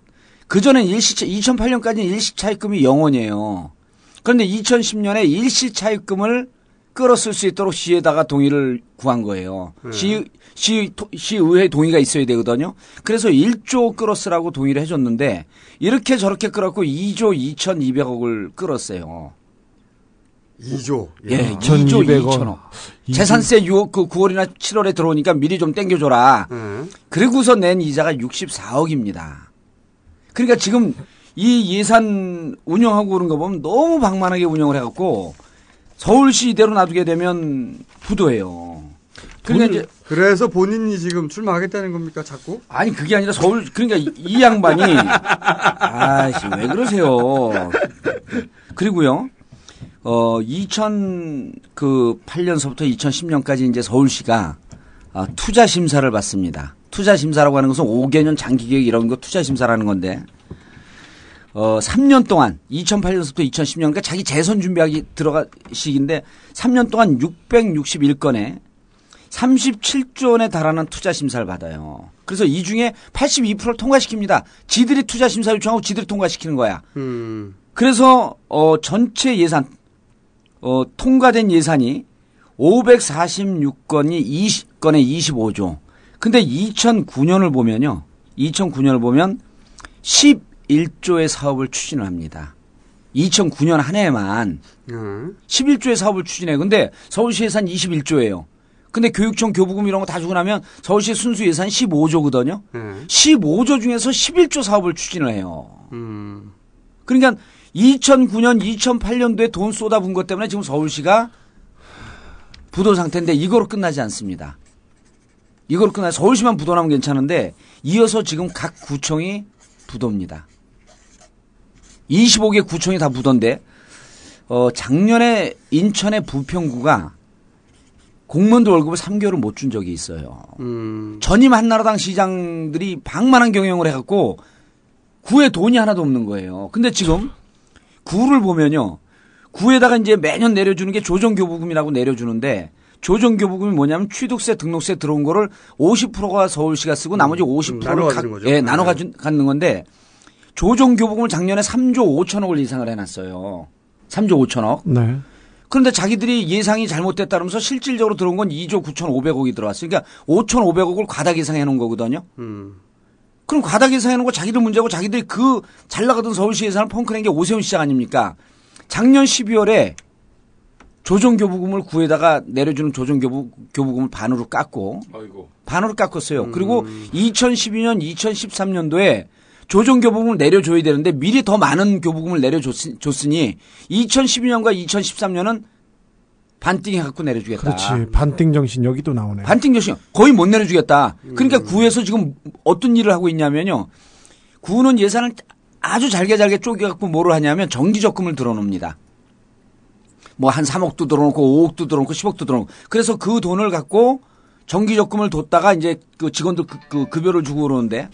그 전엔 일시, 2008년까지는 일시 차입금이 0원이에요. 그런데 2010년에 일시 차입금을 끌었을 수 있도록 시에다가 동의를 구한 거예요. 네. 시, 시, 토- 시의회 동의가 있어야 되거든요. 그래서 1조 끌었으라고 동의를 해줬는데 이렇게 저렇게 끌었고 2조 2,200억을 끌었어요. 2조. 예, 2,200억. 2조 2천억. 재산세 6월, 그 9월이나 7월에 들어오니까 미리 좀 땡겨줘라. 네. 그리고서 낸 이자가 64억입니다. 그러니까 지금 이 예산 운영하고 그런 거 보면 너무 방만하게 운영을 해갖고 서울시 이대로 놔두게 되면 부도예요. 그러니까 이제 그래서 본인이 지금 출마하겠다는 겁니까, 자꾸? 아니 그게 아니라 서울 그러니까 이, 이 양반이 아씨 왜 그러세요? 그리고요. 어 2008년서부터 2010년까지 이제 서울시가 아, 투자 심사를 받습니다. 투자 심사라고 하는 것은 5개년 장기 계획 이런 거 투자 심사라는 건데 어 3년 동안 2008년서부터 2010년 그러니까 자기 재선 준비하기 들어가 시기인데 3년 동안 661건에 37조 원에 달하는 투자 심사를 받아요. 그래서 이 중에 82%를 통과시킵니다. 지들이 투자 심사 요청하고 지들이 통과시키는 거야. 음. 그래서 어 전체 예산 어 통과된 예산이 546건이 20건에 25조. 근데 2009년을 보면요. 2009년을 보면 11조의 사업을 추진을 합니다. 2009년 한 해만 음. 11조의 사업을 추진해. 근데 서울시 예산 21조예요. 근데 교육청 교부금 이런 거 다 주고 나면 서울시 순수 예산 15조거든요. 네. 15조 중에서 11조 사업을 추진을 해요. 음. 그러니까 2009년, 2008년도에 돈 쏟아부은 것 때문에 지금 서울시가 부도 상태인데 이거로 끝나지 않습니다. 이거로 끝나 서울시만 부도나면 괜찮은데 이어서 지금 각 구청이 부도입니다. 25개 구청이 다 부도인데 어 작년에 인천의 부평구가 공무원들 월급을 3개월을 못 준 적이 있어요. 음. 전임 한나라당 시장들이 방만한 경영을 해갖고 구에 돈이 하나도 없는 거예요. 근데 지금 구를 보면요. 구에다가 이제 매년 내려주는 게 조정교부금이라고 내려주는데 조정교부금이 뭐냐면 취득세, 등록세 들어온 거를 50%가 서울시가 쓰고 나머지 50%를 나눠 각, 가지는 거죠. 예, 나눠 네. 가지- 갖는 건데 조정교부금을 작년에 3조 5천억을 예상을 해놨어요. 3조 5천억. 네. 그런데 자기들이 예상이 잘못됐다면서 실질적으로 들어온 건 2조 9,500억이 들어왔어요. 그러니까 5,500억을 과다 예상해 놓은 거거든요. 음. 그럼 과다 예상해 놓은 거 자기들 문제고 자기들이 그 잘 나가던 서울시 예산을 펑크낸 게 오세훈 시장 아닙니까? 작년 12월에 조정교부금을 구에다가 내려주는 조정교부금을 반으로 깎고 아이고. 반으로 깎았어요. 그리고 2012년, 2013년도에 조정 교부금을 내려줘야 되는데 미리 더 많은 교부금을 내려줬으니 2012년과 2013년은 반띵해 갖고 내려주겠다. 그렇지. 반띵 정신 여기도 나오네. 반띵 조신 거의 못 내려주겠다. 그러니까 구에서 지금 어떤 일을 하고 있냐면요. 구는 예산을 아주 잘게 잘게 쪼개 갖고 뭐를 하냐면 정기 적금을 들어놓습니다. 뭐 한 3억도 들어놓고 5억도 들어놓고 10억도 들어놓고 그래서 그 돈을 갖고 정기 적금을 뒀다가 이제 그 직원들 그, 그 급여를 주고 그러는데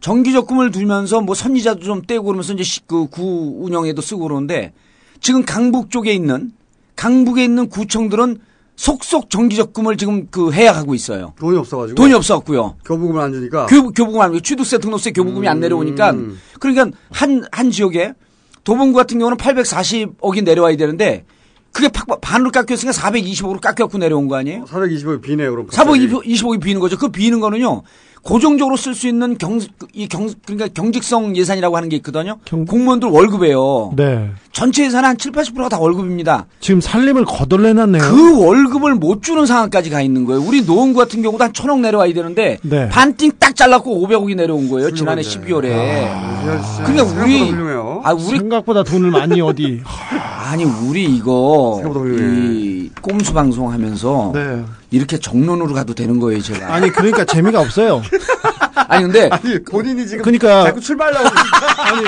정기적금을 두면서 뭐 선리자도 좀 떼고 그러면서 이제 시- 그구 운영에도 쓰고 그러는데 지금 강북 쪽에 있는 강북에 있는 구청들은 속속 정기적금을 지금 그 해약하고 있어요. 돈이 없어가지고. 돈이 없어갖고요. 교부금을 안 주니까. 교, 교부금 안, 취득세, 등록세, 교부금이 안 내려오니까 음. 그러니까 한, 한 지역에 도봉구 같은 경우는 840억이 내려와야 되는데 그게 팍 반으로 깎였으니까 420억으로 깎여갖고 내려온 거 아니에요? 420억이 비네요, 그럼. 갑자기. 420억이 비는 거죠. 그 비는 거는요. 고정적으로 쓸 수 있는 경, 이 경, 그러니까 경직성 예산이라고 하는 게 있거든요. 공무원들 월급이에요. 네. 전체 예산의 한 7, 80%가 다 월급입니다. 지금 살림을 거덜내놨네요. 그 월급을 못 주는 상황까지 가 있는 거예요. 우리 노원구 같은 경우도 한 천억 내려와야 되는데 네. 반띵 딱 잘랐고 500억이 내려온 거예요. 지난해 12월에. 그러니까 우리 아 우리 생각보다 돈을 많이 어디 아니 우리 이거 이 꼼수 방송 하면서 네. 이렇게 정론으로 가도 되는 거예요, 제가. 아니 그러니까 재미가 없어요. 아니 근데 아니 본인이 지금 그러니까 자꾸 출발하고 아니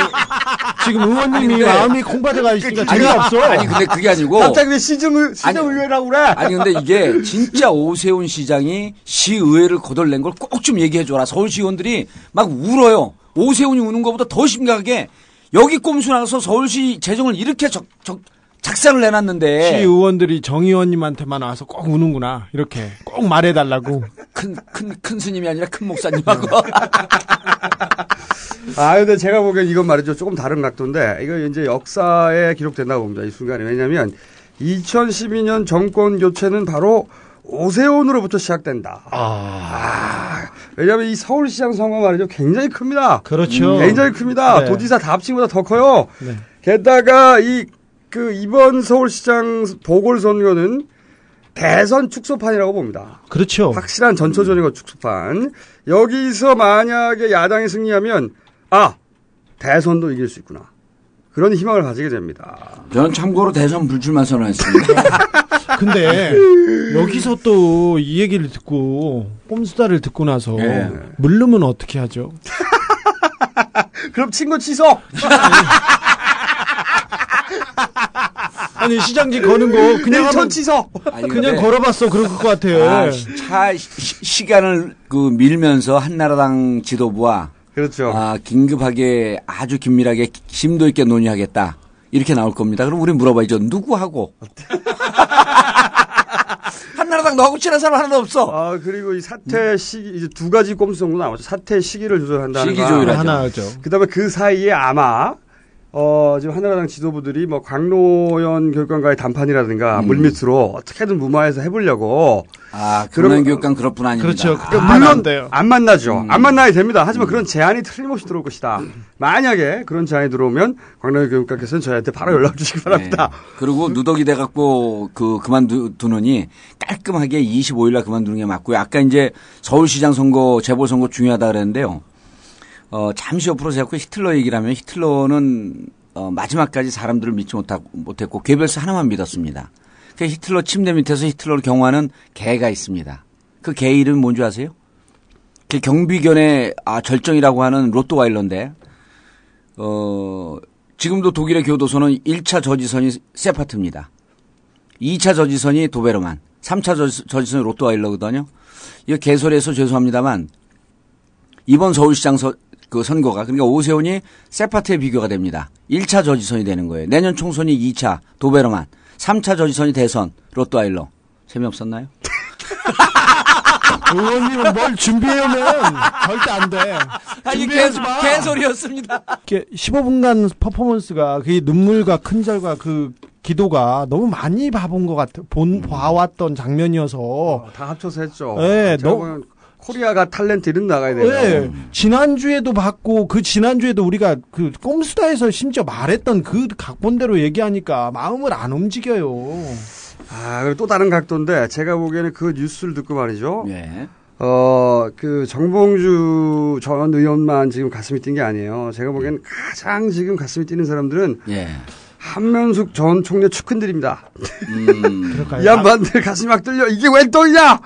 지금 의원님이 근데- 마음이 콩받아가 있으니까 아니, 재미가 없어. 아니 근데 그게 아니고 갑자기 왜 시정 의- 시정 의회라고 그래? 아니 근데 이게 진짜 오세훈 시장이 시의회를 거덜낸 걸 꼭 좀 얘기해 줘라. 서울시 의원들이 막 울어요. 오세훈이 우는 것보다 더 심각하게 여기 꼼수 나서 서울시 재정을 이렇게 적, 적, 작상을 내놨는데 시 의원들이 정 의원님한테만 와서 꼭 우는구나 이렇게 꼭 말해달라고. 큰 큰 큰 스님이 아니라 큰 목사님하고 아, 근데 제가 보기엔 이건 말이죠. 조금 다른 각도인데, 이거 이제 역사에 기록된다고 봅니다. 이 순간에. 왜냐면, 2012년 정권 교체는 바로 오세훈으로부터 시작된다. 아. 왜냐면 이 서울시장 선거 말이죠. 굉장히 큽니다. 그렇죠. 굉장히 큽니다. 네. 도지사 다 합친보다 더 커요. 네. 게다가 이, 그, 이번 서울시장 보궐선거는 대선 축소판이라고 봅니다. 그렇죠. 확실한 전초전이고 축소판. 여기서 만약에 야당이 승리하면 아 대선도 이길 수 있구나. 그런 희망을 가지게 됩니다. 저는 참고로 대선 불출마 선언했습니다. 근데 여기서 또 이 얘기를 듣고 꼼수다를 듣고 나서 예. 물르면 어떻게 하죠? 그럼 친구 취소. 아니 시장직 거는 거 그냥 하면 취소. 아니, 그냥 근데- 걸어봤어 그럴 것 같아요. 아, 시- 차 시- 시간을 그 밀면서 한나라당 지도부와 그렇죠. 아, 긴급하게 아주 긴밀하게 심도 있게 논의하겠다. 이렇게 나올 겁니다. 그럼 우리 물어봐야죠. 누구하고? 한나라당 너하고 친한 사람 하나도 없어. 아 그리고 이 사퇴 시기 이제 두 가지 꼼수 정도 나오죠. 사퇴 시기를 조절한다는 시기 거. 조율하죠. 하나죠. 그다음에 그 사이에 아마 어 지금 한나라당 지도부들이 뭐 강로연 교육관과의 담판이라든가 음. 물밑으로 어떻게든 무마해서 해보려고 아, 그럼- 교육감 그럴 뿐 아닙니다. 그렇죠. 그러니까 안 물론 돼요. 안 만나죠. 음. 안 만나야 됩니다. 하지만 그런 제안이 틀림없이 들어올 것이다. 만약에 그런 제안이 들어오면 광남 교육관께서는 저희한테 바로 연락 주시기 바랍니다. 네. 그리고 누더기 돼갖고 그 그만두느니 깔끔하게 25일 날 그만두는 게 맞고요. 아까 이제 서울시장 선거, 재보선거 중요하다 그랬는데요. 어, 잠시 옆으로 제가 히틀러 얘기를 하면 히틀러는 어, 마지막까지 사람들을 믿지 못하고, 못했고 괴벨스 하나만 믿었습니다. 그 히틀러 침대 밑에서 히틀러를 경호하는 개가 있습니다. 그 개 이름이 뭔지 아세요? 그 경비견의 아, 절정이라고 하는 로또와일러인데 어, 지금도 독일의 교도소는 1차 저지선이 세파트입니다. 2차 저지선이 도베르만, 3차 저지- 저지선이 로또와일러거든요. 이거 개소리해서 죄송합니다만 이번 서울시장 서, 그 선거가 그러니까 오세훈이 세파트에 비교가 됩니다. 1차 저지선이 되는 거예요. 내년 총선이 2차 도베르만, 3차 저지선이 대선 로또와일러. 재미없었나요? 의원님은 뭘 준비해오면 절대 안 돼. 아니 마. 개소리였습니다. 이렇게 15분간 퍼포먼스가 그 눈물과 큰절과 그 기도가 너무 많이 봐본 것 같아. 본 봐왔던 장면이어서. 다 합쳐서 했죠. 네, 제가 너- 보면 코리아가 탤런트 이름 나가야 돼요. 네, 지난주에도 봤고 그 지난주에도 우리가 그 꼼수다에서 심지어 말했던 그 각본대로 얘기하니까 마음을 안 움직여요. 아, 그리고 또 다른 각도인데 제가 보기에는 그 뉴스를 듣고 말이죠. 예. 어, 그 정봉주 전 의원만 지금 가슴이 뛴 게 아니에요. 제가 보기에는 가장 지금 가슴이 뛰는 사람들은 예. 한면숙 전 총리 측근들입니다. 음. 이 양반들 가슴이 막 떨려. 이게 웬 떡이냐?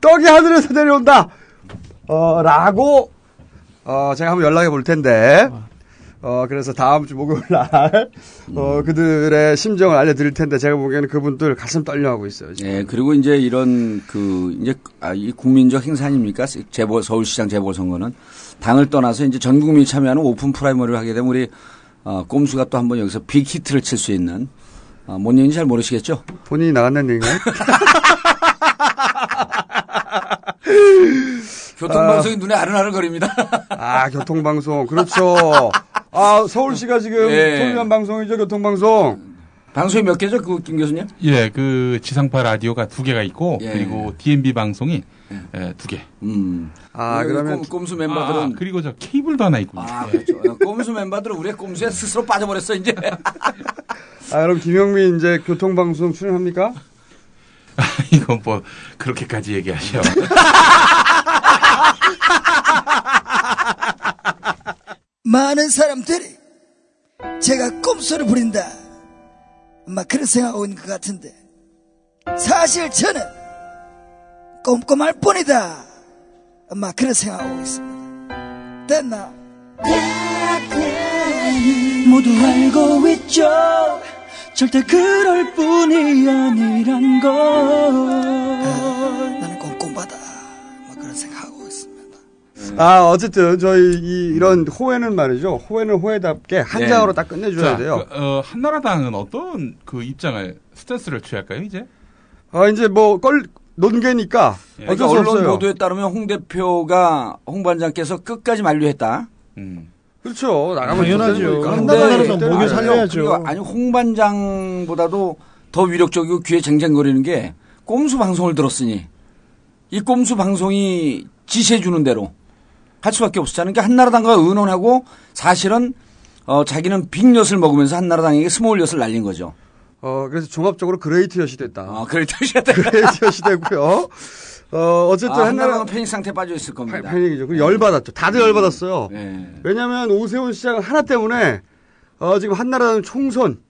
떡이 하늘에서 내려온다. 어, 라고 어, 제가 한번 연락해 볼 텐데, 어, 그래서 다음 주 목요일 날, 어, 그들의 심정을 알려드릴 텐데, 제가 보기에는 그분들 가슴 떨려하고 있어요. 지금. 예, 그리고 이제 이런 그 이제 아, 이 국민적 행사 아닙니까? 재보 서울시장 재보선거는 당을 떠나서 이제 전 국민이 참여하는 open primary를 하게 되면 우리 어, 꼼수가 또 한 번 여기서 big hit를 칠 수 있는 어, 뭔 얘기인지 잘 모르시겠죠? 본인이 나간다는 얘기인가요? 교통방송이 눈에 아른아른거립니다. 아, 교통방송. 그렇죠. 아, 서울시가 지금 예. 소유한 방송이죠, 교통방송. 방송이 몇 개죠, 그 김 교수님? 예, 그 지상파 라디오가 두 개가 있고 예. 그리고 DMB 방송이 예, 두 개. 음. 아, 그러면 꼼, 수 멤버들은 아, 그리고 저 케이블도 하나 있군요. 아, 그렇죠. 꼼수 멤버들은 우리의 꼼수에 스스로 빠져버렸어, 이제. 아, 그럼 김영민 이제 교통방송 출연합니까? 이건 뭐 그렇게까지 얘기하셔. 많은 사람들이 제가 꼼수를 부린다. 막 그런 생각하고 있는 것 같은데 사실 저는 꼼꼼할 뿐이다. 막 그런 생각하고 있습니다. 됐나? 모두 알고 있죠. 절대 그럴 뿐이 아니란 걸. 나는 꼼꼼하다. 뭐 그런 생각하고 있습니다. 아, 어쨌든 저희 이, 이런 호회는 말이죠. 호회는 호회답게 한 네. 장으로 딱 끝내줘야 자, 돼요. 그, 어, 한나라당은 어떤 그 입장을 스탠스를 취할까요, 이제? 아, 이제 뭐, 껄, 논개니까. 그 어쩔 수 언론 없어요. 보도에 따르면 홍 대표가 홍 반장께서 끝까지 만류했다. 그렇죠. 나가면 당연하죠. 한나라에서 네. 살려야죠. 아니 홍 반장보다도 더 위력적이고 귀에 쟁쟁거리는 게 꼼수 방송을 들었으니 이 꼼수 방송이 지시해 주는 대로 할 수밖에 없었잖아요. 그러니까 한나라당과 의논하고 사실은 어, 자기는 빅엿을 먹으면서 한나라당에게 small엿을 날린 거죠. 어, 그래서 종합적으로 great 엿이 됐다. 아, great 엿이 됐다. great 엿이 되고요. 어, 어쨌든 아, 한나라 한나라당은 패닉 상태에 빠져 있을 겁니다. 패 닉이죠. 그 열받았죠. 다들 열받았어요. 네. 왜냐하면 오세훈 시장 하나 때문에 어, 지금 한나라당 총선,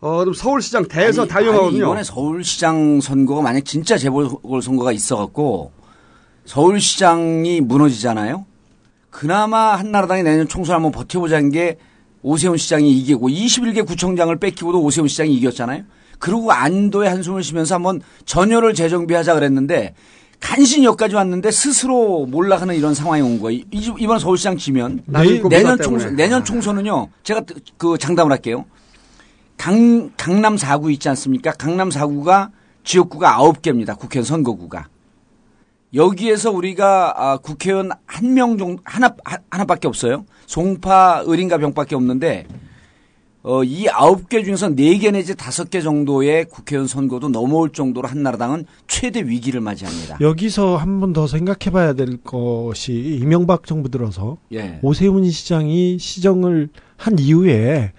어, 그럼 서울시장 대선 아니, 다 위험하거든요. 아니, 이번에 서울시장 선거가 만약 진짜 재보궐 선거가 있어갖고 서울시장이 무너지잖아요. 그나마 한나라당이 내년 총선 한번 버텨보자는 게 오세훈 시장이 이기고 21개 구청장을 뺏기고도 오세훈 시장이 이겼잖아요. 그리고 안도의 한숨을 쉬면서 한번 전열을 재정비하자 그랬는데 간신히 여기까지 왔는데 스스로 몰락하는 이런 상황이 온 거예요. 이- 이번 서울시장 지면 남의 꼼수 내년. 총선 내년 총선은요. 제가 그 장담을 할게요. 강, 강남 4구 있지 않습니까? 강남 4구가 지역구가 9개입니다. 국회의원 선거구가. 여기에서 우리가 아, 국회의원 한 명 정도 하나 하- 하나밖에 없어요. 송파 을인가 병밖에 없는데 어, 이 아홉 개 중에서 네 개 내지 다섯 개 정도의 국회의원 선거도 넘어올 정도로 한나라당은 최대 위기를 맞이합니다. 여기서 한 번 더 생각해 봐야 될 것이 이명박 정부 들어서 예. 오세훈 시장이 시정을 한 이후에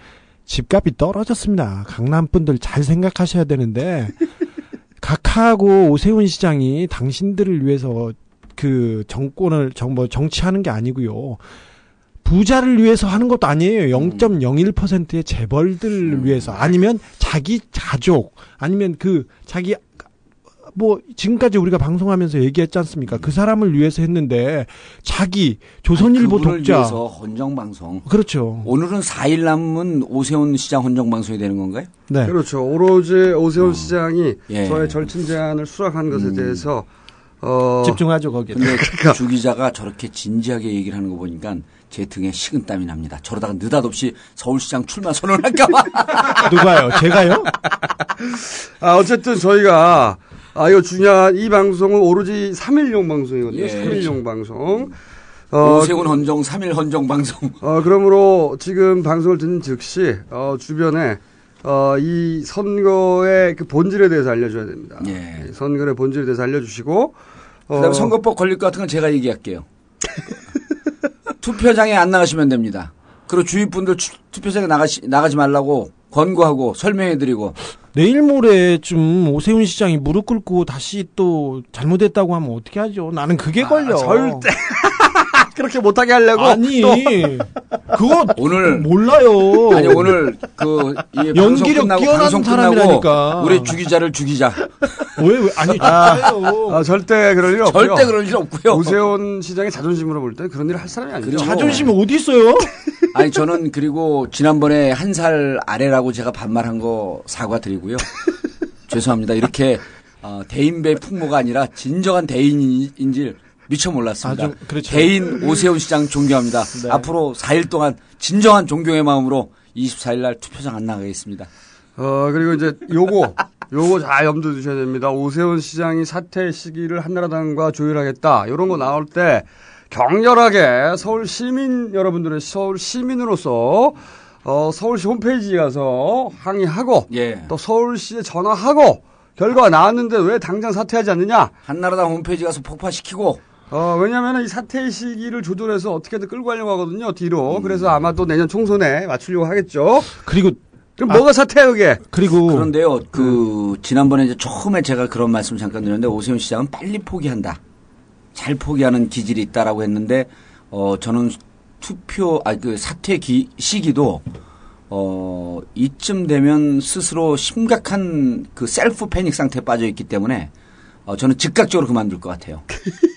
집값이 떨어졌습니다. 강남 분들 잘 생각하셔야 되는데 각하하고 오세훈 시장이 당신들을 위해서 그 정권을 정뭐 정치하는 게 아니고요. 부자를 위해서 하는 것도 아니에요. 0.01%의 재벌들을 위해서 아니면 자기 가족 아니면 그 자기 뭐 지금까지 우리가 방송하면서 얘기했지 않습니까? 그 사람을 위해서 했는데 자기 조선일보 그분을 독자 위해서 헌정 방송. 그렇죠. 오늘은 4일 남은 오세훈 시장 헌정 방송이 되는 건가요? 네. 그렇죠. 오로지 오세훈 시장이 예. 저의 절친 제안을 수락한 것에 대해서 어, 집중하죠 거기에. 근데 주 기자가 저렇게 진지하게 얘기를 하는 거 보니까 제 등에 식은땀이 납니다. 저러다가 느닷없이 서울시장 출마 선언할까봐. 누가요? 제가요? 아, 어쨌든 저희가 아, 이거 중요한 이 방송은 오로지 3일용 방송이거든요. 예. 3일용 방송. 오세훈 헌정 3일 헌정 방송. 어, 그러므로 지금 방송을 듣는 즉시 어, 주변에 어, 이 선거의 그 본질에 대해서 알려줘야 됩니다. 예. 선거의 본질에 대해서 알려주시고 어, 그다음에 선거법 걸릴 것 같은 건 제가 얘기할게요. 투표장에 안 나가시면 됩니다. 그리고 주위 분들 추- 투표장에 나가시, 나가지 말라고 권고하고 설명해드리고 내일 모레쯤 오세훈 시장이 무릎 꿇고 다시 또 잘못했다고 하면 어떻게 하죠? 나는 그게 걸려. 아, 절대 그렇게 못하게 하려고 아니 또. 그거 오늘 몰라요. 아니 오늘 방송 연기력 끝나고 뛰어난 사람이라니까. 우리 주기자를 죽이자. 왜, 왜? 아니, 아. 아, 절대 그럴 일 없고요. 절대 그럴 일 없고요. 오세훈 시장의 자존심으로 볼 때 그런 일을 할 사람이 아니죠. 자존심이 어디 있어요? 아니 저는 그리고 지난번에 한 살 아래라고 제가 반말한 거 사과드리고요. 죄송합니다. 이렇게 어, 대인배 풍모가 아니라 진정한 대인인지 미처 몰랐습니다. 아, 좀 그렇죠. 대인 오세훈 시장 존경합니다. 네. 앞으로 4일 동안 진정한 존경의 마음으로 24일 날 투표장 안 나가겠습니다. 어, 그리고 이제 요거, 요거 잘 염두 두셔야 됩니다. 오세훈 시장이 사퇴 시기를 한나라당과 조율하겠다. 요런 거 나올 때 격렬하게 서울 시민 여러분들은 서울 시민으로서 어, 서울시 홈페이지에 가서 항의하고 예. 또 서울시에 전화하고 결과가 나왔는데 왜 당장 사퇴하지 않느냐? 한나라당 홈페이지 가서 폭파시키고 어, 왜냐면은 이 사퇴 시기를 조절해서 어떻게든 끌고 가려고 하거든요, 음. 뒤로. 그래서 아마 또 내년 총선에 맞추려고 하겠죠. 그리고 그럼 뭐가 사퇴야, 그게? 그리고 그런데요, 그 지난번에 이제 처음에 제가 그런 말씀 잠깐 드렸는데 오세훈 시장은 빨리 포기한다. 잘 포기하는 기질이 있다라고 했는데 어 저는 투표 아 그 사퇴 기, 시기도 어 이쯤 되면 스스로 심각한 그 셀프 패닉 상태에 빠져 있기 때문에 어 저는 즉각적으로 그만둘 것 같아요.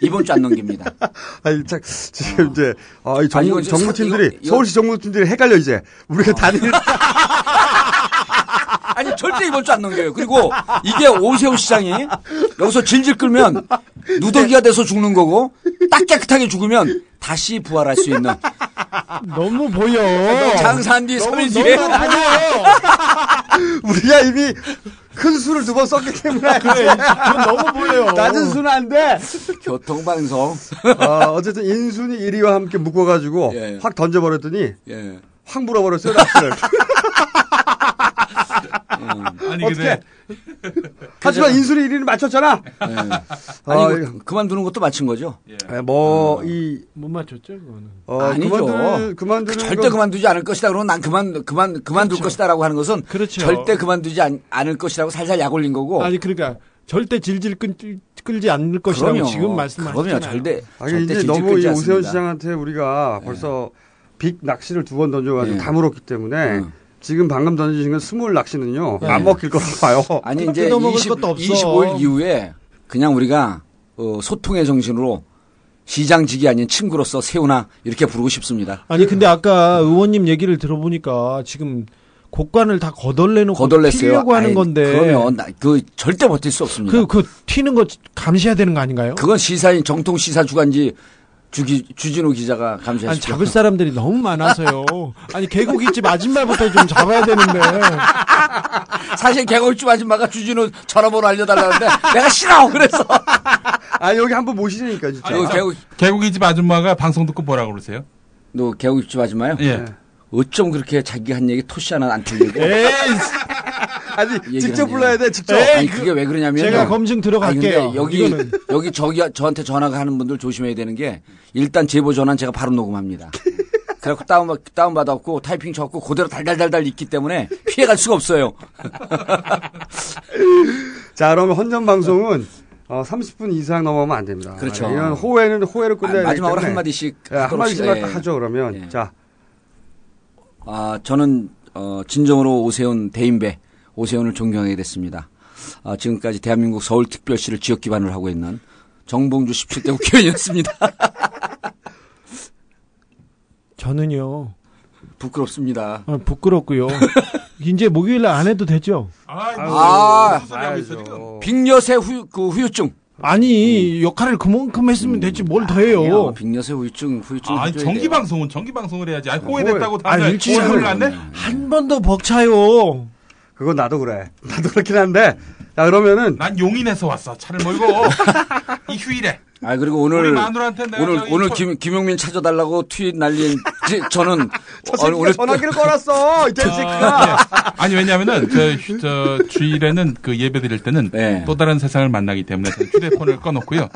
이번 주 안 넘깁니다. 아니, 자, 지금 이제, 어, 이 아니, 정부, 이제 정부팀들이, 사- 이거- 이거- 서울시 정부팀들이 헷갈려, 이제. 우리가 다들. 아니 절대 이번 주 안 넘겨요. 그리고 이게 오세훈 시장이 여기서 질질 끌면 누더기가 돼서 죽는 거고 딱 깨끗하게 죽으면 다시 부활할 수 있는 너무 보여. 장사한 뒤 너무, 3일 뒤에 너무 보여. 우리가 이미 큰 수를 두 번 썼기 때문에. 그래, 그건 너무 보여요. 낮은 수는 안 돼. 교통방송 어, 어쨌든 인순이 1위와 함께 묶어가지고 예. 확 던져버렸더니 예. 확 물어버렸어요, 낚시를. 아니 어떻게? 근데 하지만 인순이 1위는 맞췄잖아. 예. 어, 아니 이거 그만두는 것도 마친 거죠? 예, 뭐, 이, 못 맞췄죠, 그거는. 어, 아니죠. 그만두는, 그만두는. 절대 건- 그만두지 않을 것이다. 그러면 난 그만 그만 그만둘 것이다라고 하는 것은 그렇죠. 절대 그만두지 않, 않을 것이라고 살살 약 올린 거고. 아니, 그러니까 절대 질질 끌, 끌지 않을 것이라고 그럼요. 지금 말씀하셨잖아요. 그럼요. 절대 아니, 절대 이제 질질 너무 끌지 이 오세훈. 시장한테 우리가 벌써 big 낚시를 두 번 던져가지고 예. 다 물었기 때문에 지금 방금 던지신 건 small 낚시는요 예. 안 먹힐 거라고 봐요. 아니 이제 뜯어먹을 20, 것도 없어. 25일 이후에 그냥 우리가 어, 소통의 정신으로 시장직이 아닌 친구로서 세훈아 이렇게 부르고 싶습니다. 아니, 근데 아까 의원님 얘기를 들어보니까 지금 곡관을 다 거덜내놓고. 튀려고 하는 아이, 건데. 그러면 나- 그 절대 버틸 수 없습니다. 그, 그 튀는 거 감시해야 되는 거 아닌가요? 그건 시사인 정통 시사 주간지 주기 주진우 기자가 아니, 감시하십시오. 잡을 사람들이 너무 많아서요. 아니, 개고기집 아줌마부터 좀 잡아야 되는데. 사실 개걸주 아줌마가 주진우 전화번호 알려달라는데 내가 싫어 그래서 아 여기 한번 모시니까 진짜. 너 개고 개고기집 아줌마가 방송 듣고 뭐라고 그러세요? 너 개고기집 아줌마요? 예. 어쩜 그렇게 자기 한 얘기 토시 하나 안 틀리고 에이, 아니 직접. 불러야 돼 직접. 에이, 아니 그- 그게 왜 그러냐면 제가 검증 들어갈게요. 여기 이거는. 여기 저기 저한테 전화가 하는 분들 조심해야 되는 게 일단 제보 전화는 제가 바로 녹음합니다. 그래갖고 다운 다운 받았고 타이핑 쳐갖고 그대로 달달달달 있기 때문에 피해갈 수가 없어요. 자 그러면 헌정 방송은 어, 30분 이상 넘어가면 안 됩니다. 그렇죠. 아, 이런 호해는 호해를 끝내야 아, 마지막으로 때문에. 한 마디씩 예, 한 마디씩만 예. 딱 하죠 그러면. 예. 자 아, 저는 어, 진정으로 오세훈 대인배 오세훈을 존경하게 됐습니다. 아, 지금까지 대한민국 서울특별시를 지역 기반으로 하고 있는 정봉주 17대 국회의원이었습니다. 저는요, 부끄럽습니다. 아, 부끄럽고요. 이제 목요일 날 안 해도 되죠? 아, 봐야죠. 빅녀세 후, 그 후유증. 아니, 역할을 그만큼 했으면 됐지, 뭘더 아니요, 해요. 빅녀세 후유증, 후유증. 아, 정기. 방송은 정기 방송을 해야지. 아니, 호해. 호해됐다고 아, 다들 일주일에 호해를 한안 내? 한번 더 벅차요. 그건 나도 그래. 나도 그렇긴 한데. 자 그러면은 난 용인에서 왔어. 차를 몰고 이 휴일에. 아, 그리고 우리 오늘, 오늘, 오늘 초- 김, 김용민 찾아달라고 트윗 날린, 지- 저는, 저 새끼가 오늘 전화기를 걸었어 이 새끼가. 아니 왜냐하면은 저, 휴- 저 주일에는 그 예배 드릴 때는 네. 또 다른 세상을 만나기 때문에 저는 휴대폰을 꺼놓고요.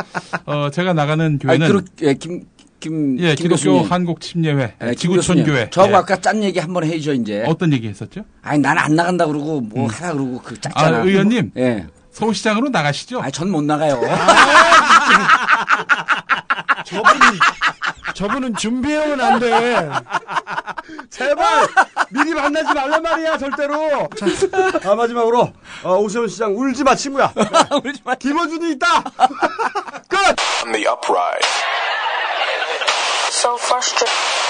어 제가 나가는 아니, 교회는 그렇, 예, 김, 김, 예, 김 기독교 교수님. 한국 침례회, 네, 지구촌 교회. 저하고 예. 아까 짠 얘기 한 번 해줘 이제. 어떤 얘기 했었죠? 아니 난 안 나간다 그러고 뭐 음. 하라 그러고 그 아, 짰잖아. 아, 의원님. 뭐, 예. 서울시장으로 나가시죠? 아, 전 못 나가요. 아, 저분이 저분은 준비해오면 안 돼. 제발 미리 만나지 말란 말이야 절대로. 자, 아, 마지막으로 어, 오세훈 시장 울지 마 친구야. 울지 마. 김어준이 있다. 끝. so frustrated.